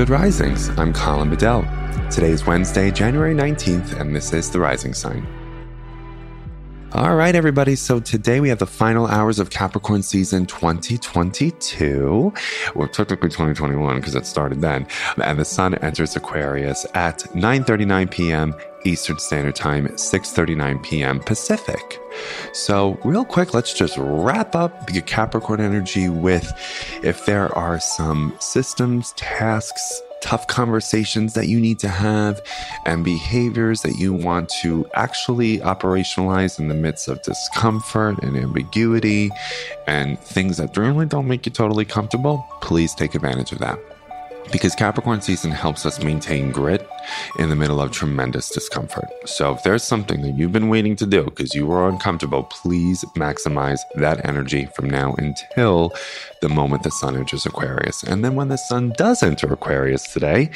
Good Risings. I'm Colin Bedell. Today is Wednesday, January 19th, and this is The Rising Sign. All right, everybody. So today we have the final hours of Capricorn season 2022. Well, technically 2021 because it started then. And the sun enters Aquarius at 9:39 p.m. Eastern Standard Time, 6:39 p.m. Pacific. So, real quick, let's just wrap up the Capricorn energy with if there are some systems, tasks, tough conversations that you need to have and behaviors that you want to actually operationalize in the midst of discomfort and ambiguity and things that really don't make you totally comfortable, please take advantage of that. Because Capricorn season helps us maintain grit in the middle of tremendous discomfort. So, if there's something that you've been waiting to do because you were uncomfortable, please maximize that energy from now until the moment the sun enters Aquarius. And then, when the sun does enter Aquarius today,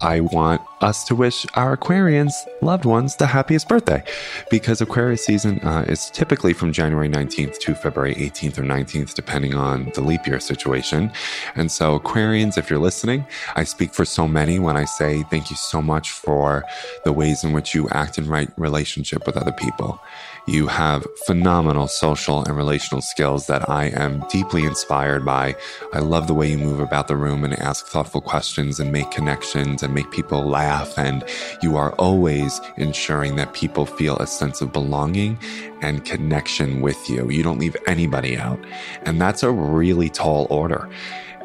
I want us to wish our Aquarians loved ones the happiest birthday because Aquarius season uh, is typically from January 19th to February 18th or 19th, depending on the leap year situation. And so, Aquarians, if you're listening, I speak for so many when I say thank you so much for the ways in which you act in right relationship with other people. You have phenomenal social and relational skills that I am deeply inspired by. I love the way you move about the room and ask thoughtful questions and make connections and make people laugh. And you are always ensuring that people feel a sense of belonging and connection with you. You don't leave anybody out. And that's a really tall order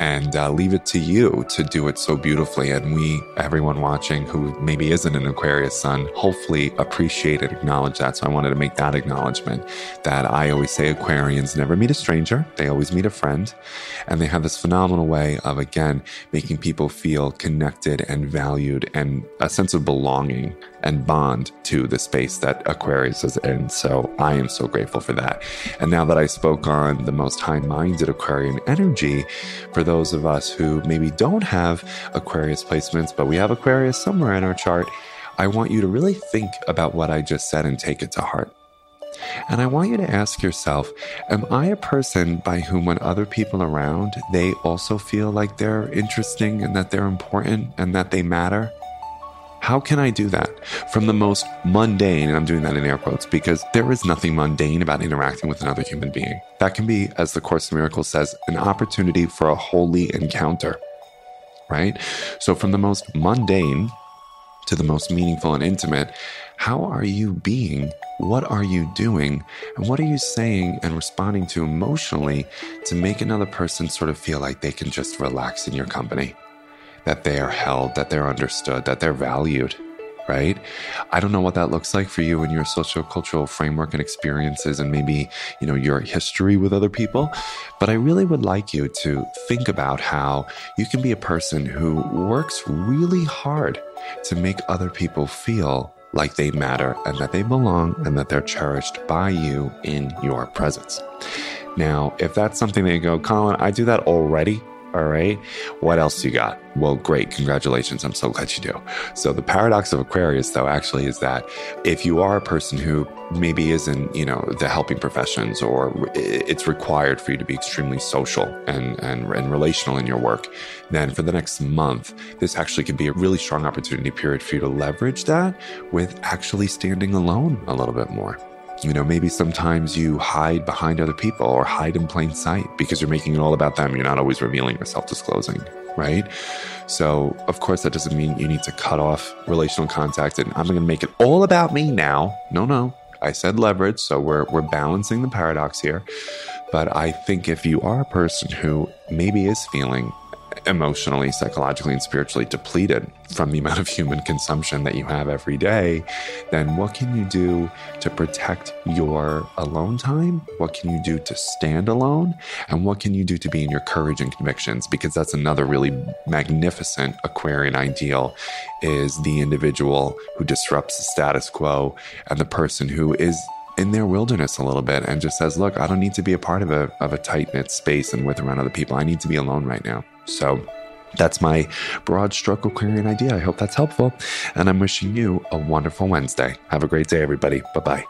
and uh, leave it to you to do it so beautifully. And we, everyone watching who maybe isn't an Aquarius sun, hopefully appreciate it, acknowledge that. So I wanted to make that acknowledgement that I always say Aquarians never meet a stranger, they always meet a friend. And they have this phenomenal way of, again, making people feel connected and valued and a sense of belonging and bond to the space that Aquarius is in. So I am so grateful for that. And now that I spoke on the most high minded Aquarian energy, for those of us who maybe don't have Aquarius placements, but we have Aquarius somewhere in our chart, I want you to really think about what I just said and take it to heart. And I want you to ask yourself, am I a person by whom when other people around, they also feel like they're interesting and that they're important and that they matter? How can I do that from the most mundane, and I'm doing that in air quotes because there is nothing mundane about interacting with another human being. That can be, as the Course in Miracles says, an opportunity for a holy encounter, right? So from the most mundane to the most meaningful and intimate, how are you being? What are you doing? And what are you saying and responding to emotionally to make another person sort of feel like they can just relax in your company? That they are held, that they're understood, that they're valued, right? I don't know what that looks like for you and your socio-cultural framework and experiences and maybe, you know, your history with other people, but I really would like you to think about how you can be a person who works really hard to make other people feel like they matter and that they belong and that they're cherished by you in your presence. Now, if that's something that you go, Colin, I do that already. All right. What else you got? Well, great. Congratulations. I'm so glad you do. So the paradox of Aquarius, though, actually is that if you are a person who maybe isn't, you know, the helping professions or it's required for you to be extremely social and, and, and relational in your work, then for the next month, this actually could be a really strong opportunity period for you to leverage that with actually standing alone a little bit more. You know, maybe sometimes you hide behind other people or hide in plain sight because you're making it all about them. You're not always revealing or self disclosing, right? So, of course, that doesn't mean you need to cut off relational contact and I'm going to make it all about me now. No, no. I said leverage, so we're we're balancing the paradox here. But I think if you are a person who maybe is feeling emotionally, psychologically, and spiritually depleted from the amount of human consumption that you have every day, then what can you do to protect your alone time? What can you do to stand alone? And what can you do to be in your courage and convictions? Because that's another really magnificent Aquarian ideal is the individual who disrupts the status quo and the person who is in their wilderness a little bit and just says, look, I don't need to be a part of a, of a tight knit space and with around other people. I need to be alone right now. So that's my broad stroke Aquarian idea. I hope that's helpful. And I'm wishing you a wonderful Wednesday. Have a great day, everybody. Bye bye.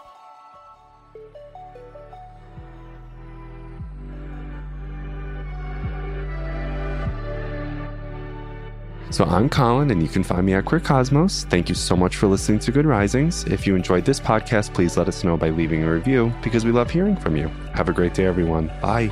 So I'm Colin, and you can find me at Queer Cosmos. Thank you so much for listening to Good Risings. If you enjoyed this podcast, please let us know by leaving a review because we love hearing from you. Have a great day, everyone. Bye.